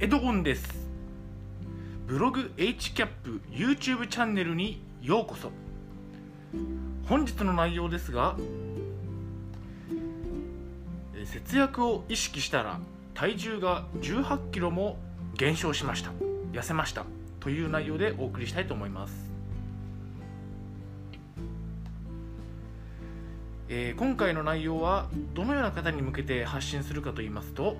エドゴンです。ブログ HCAP YouTube チャンネルにようこそ。本日の内容ですが節約を意識したら体重が1 8キロも減少しました。痩せました。という内容でお送りしたいと思います。えー今回の内容はどのような方に向けて発信するかといいますと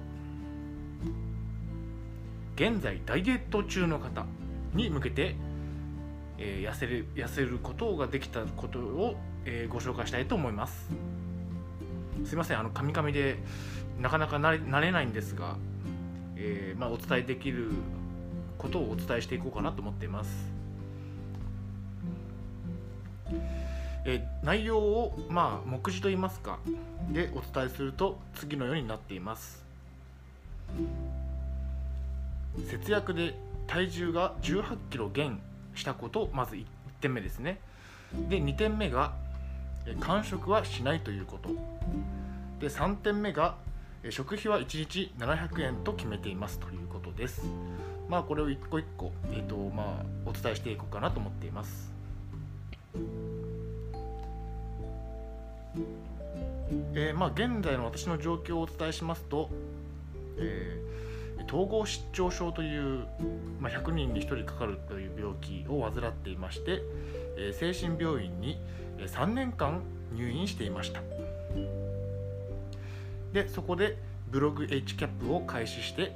現在ダイエット中の方に向けて、えー痩せる痩せることができたことを、えーご紹介したいと思います。すいませんあのカミカミでなかなか慣れ慣れないんですが、えーまあ、お伝えできることをお伝えしていこうかなと思っています。えー内容を、まあ、目次といいますかでお伝えすると次のようになっています。節約で体重が1 8キロ減したことまず1点目ですね。で2点目がえー間食はしないということ。で3点目が食費は1日700円と決めていますということです。まあこれを一個一個、えーとまあ、お伝えしていこうかなと思っています。えーまあ、現在の私の状況をお伝えしますと、えー統合失調症という、まあ、100人に1人かかるという病気を患っていまして、え精神病院に3年間入院していました。でそこでブログ HCAP を開始して、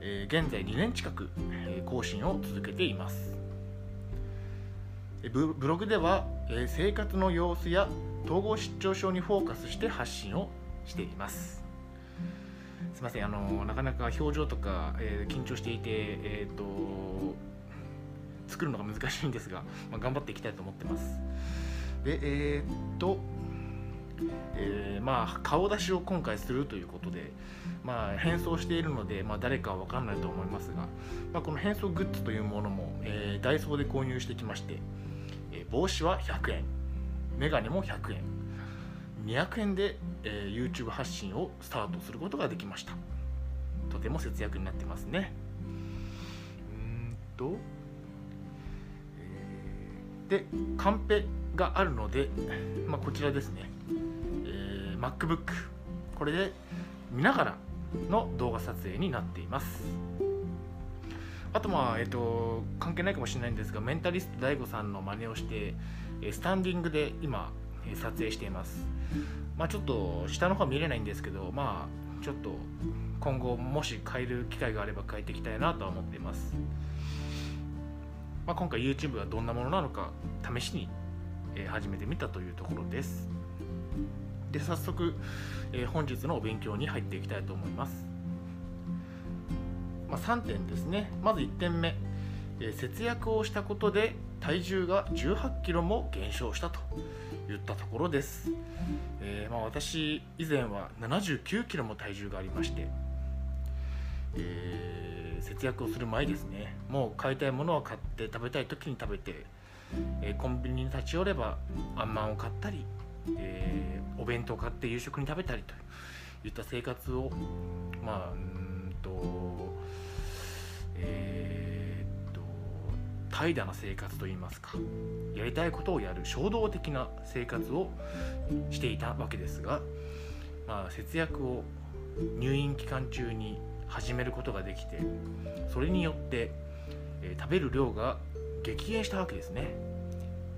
え現在2年近く、え更新を続けています。ブログでは、え生活の様子や統合失調症にフォーカスして発信をしています。すみませんあのなかなか表情とか、えー緊張していて、えー、と作るのが難しいんですが、まあ、頑張っていきたいと思ってます。でえーっと、えーまあ顔出しを今回するということで、まあ、変装しているので、まあ、誰かは分からないと思いますが、まあ、この変装グッズというものも、えーダイソーで購入してきまして、えー帽子は100円メガネも100円。200円で、えー YouTube 発信をスタートすることができました。とても節約になってますね。うーんと、えーでカンペがあるので、まあ、こちらですね、えー MacBook これで見ながらの動画撮影になっています。あとまあえっ、と関係ないかもしれないんですがメンタリスト DAIGO さんの真似をしてえースタンディングで今えー撮影しています。まあちょっと下の方見れないんですけどまあちょっと今後もし変える機会があれば変えていきたいなとは思っています、まあ、今回 YouTube がどんなものなのか試しに始めてみたというところです。で早速、えー本日のお勉強に入っていきたいと思います、まあ、3点ですね。まず1点目、えー節約をしたことで体重が1 8キロも減少したと。言ったところです、えーまあ、私以前は7 9キロも体重がありまして、えー節約をする前ですね。もう買いたいものは買って食べたい時に食べてえコンビニに立ち寄ればあんまんを買ったり、えお弁当を買って夕食に食べたりといった生活をまあ怠惰な生活といいますかやりたいことをやる衝動的な生活をしていたわけですが、まあ、節約を入院期間中に始めることができてそれによって、えー食べる量が激減したわけですね、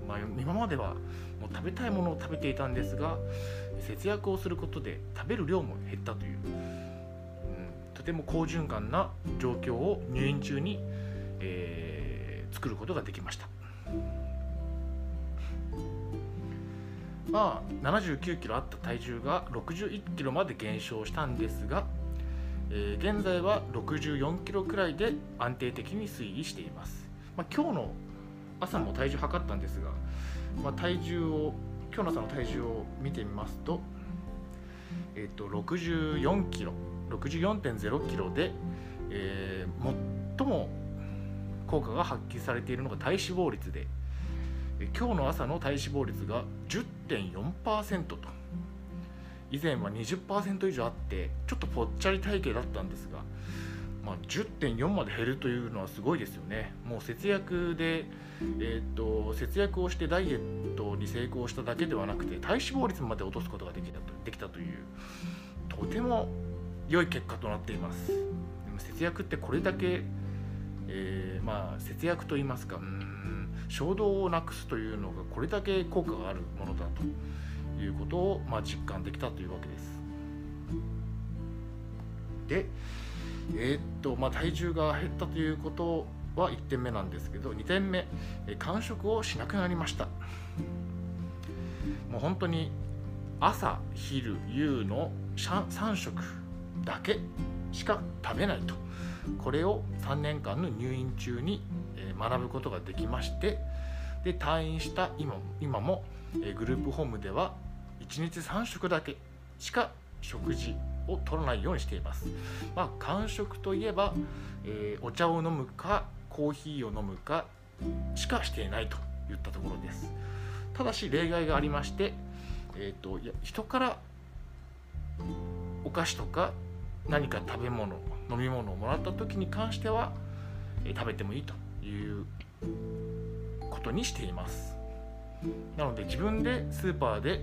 まあ、今まではもう食べたいものを食べていたんですが節約をすることで食べる量も減ったという、うん、とても好循環な状況を入院中に、えー作ることができました。まあ79キロあった体重が61キロまで減少したんですが、えー現在は64キロくらいで安定的に推移しています、まあ、今日の朝も体重測ったんですが、まあ、体重を今日の朝の体重を見てみますと,、えっと64キロ64.0キロで、えー最も効果が発揮されているのが体脂肪率で今日の朝の体脂肪率が10.4%と以前は20%以上あってちょっとぽっちゃり体型だったんですがまあ、10.4まで減るというのはすごいですよね。もう節約で、えー、っと節約をしてダイエットに成功しただけではなくて体脂肪率まで落とすことができたとできたというとても良い結果となっています。でも節約ってこれだけ、えー、まあ節約と言いますか。うん。衝動をなくすというのがこれだけ効果があるものだということを、まあ、実感できたというわけです。でえー、っとまあ、体重が減ったということは1点目なんですけど2点目間食をしなくなりました。もう本当に朝昼夕の3食だけしか食べないとこれを3年間の入院中に学ぶことができましてで退院した今今もグループホームでは1日3食だけしか食事を取らないようにしています。まあ、間食といえば、えー、お茶を飲むかコーヒーを飲むかしかしていないといったところです。ただし例外がありまして、えーと、いや人からお菓子とか何か食べ物飲み物をもらった時に関しては、え、食べてもいいということにしています。なので自分でスーパーで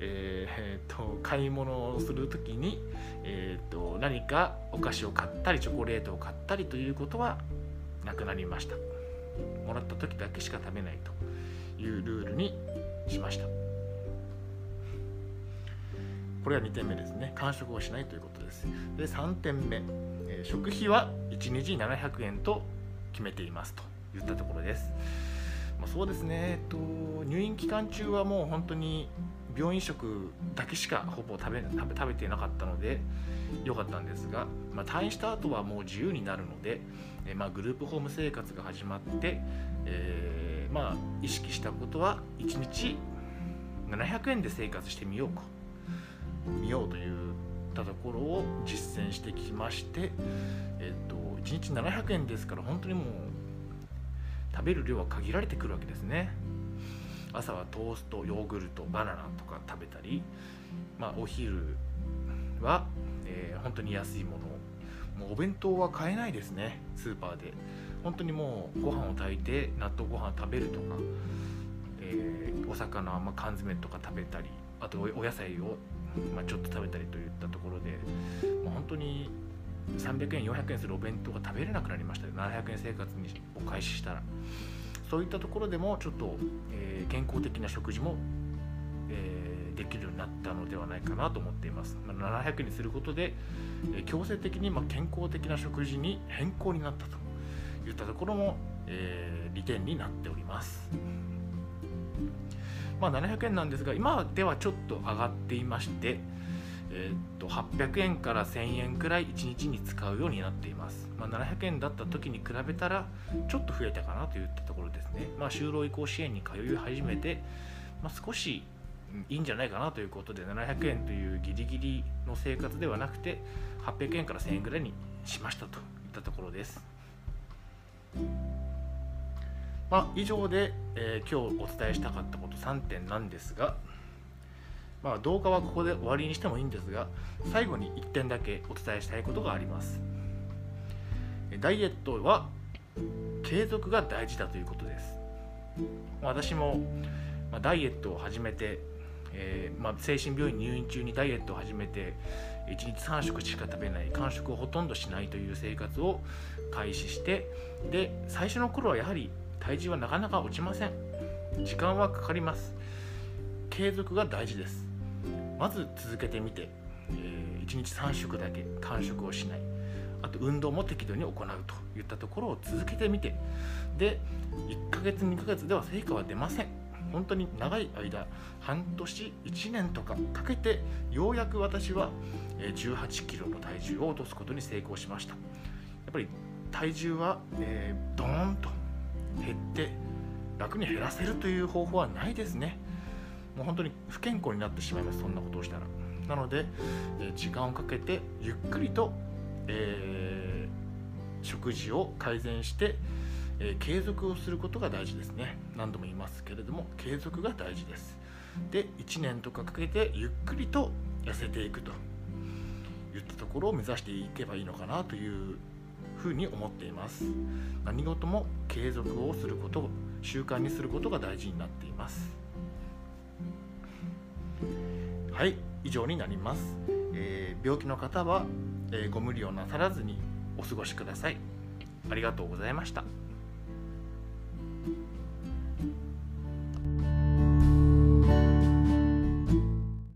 えー、と買い物をする時に、えー、と何かお菓子を買ったりチョコレートを買ったりということはなくなりました。もらった時だけしか食べないというルールにしました。これは2点目ですね。完食をしないということです。で3点目、えー、食費は1日700円と決めていますと。いったところです。まあ、そうですね、えっと、入院期間中はもう本当に病院食だけしかほぼ食べ食べ食べていなかったので良かったんですが、まあ、退院した後はもう自由になるので、えまあ、グループホーム生活が始まって、えー、まあ、意識したことは1日700円で生活してみようか見ようといったところを実践してきまして、えーと、1日700円ですから本当にもう食べる量は限られてくるわけですね。朝はトーストヨーグルトバナナとか食べたり、まあ、お昼は、えー、本当に安いものもうお弁当は買えないですねスーパーで本当にもうご飯を炊いて納豆ご飯食べるとか、えー、お魚、まあ、缶詰とか食べたりあとお野菜を、まあ、ちょっと食べたりといったところで、まあ、本当に300円400円するお弁当が食べれなくなりました700円生活にを開始したら。そういったところでもちょっと、えー、健康的な食事も、えー、できるようになったのではないかなと思っています、ま、700にすることで、え、強制的にま健康的な食事に変更になったといったところも、え利点になっております。まあ、700円なんですが今ではちょっと上がっていましてえー、っと800円から1000円くらい1日に使うようになっています、まあ、700円だった時に比べたらちょっと増えたかなといったところですね、まあ、就労移行支援に通い始めて、まあ、少しいいんじゃないかなということで700円というギリギリの生活ではなくて800円から1000円ぐらいにしましたといったところです。まあ、以上で、えー、今日お伝えしたかったこと3点なんですがまあ、動画はここで終わりにしてもいいんですが最後に1点だけお伝えしたいことがあります。ダイエットは継続が大事だということです。私も、ま、ダイエットを始めて、えー、まあ、精神病院入院中にダイエットを始めて1日3食しか食べない間食をほとんどしないという生活を開始してで最初の頃はやはり体重はなかなか落ちません。時間はかかります。継続が大事です。まず続けてみて、えー、1日3食だけ間食をしない。あと運動も適度に行うといったところを続けてみて。で1ヶ月2ヶ月では成果は出ません。本当に長い間半年1年とかかけてようやく私は18キロの体重を落とすことに成功しました。やっぱり体重は、えー、ドーンと減って楽に減らせるという方法はないですね。もう本当に不健康になってしまいますそんなことをしたら。なので、え時間をかけてゆっくりと、えー、食事を改善して、えー、継続をすることが大事ですね。何度も言いますけれども継続が大事です。で1年とかかけてゆっくりと痩せていくと。いったところを目指していけばいいのかなというふうに思っています。何事も継続をすることを習慣にすることが大事になっています。はい以上になります、えー、病気の方は、えー、ご無理をなさらずにお過ごしください。ありがとうございました。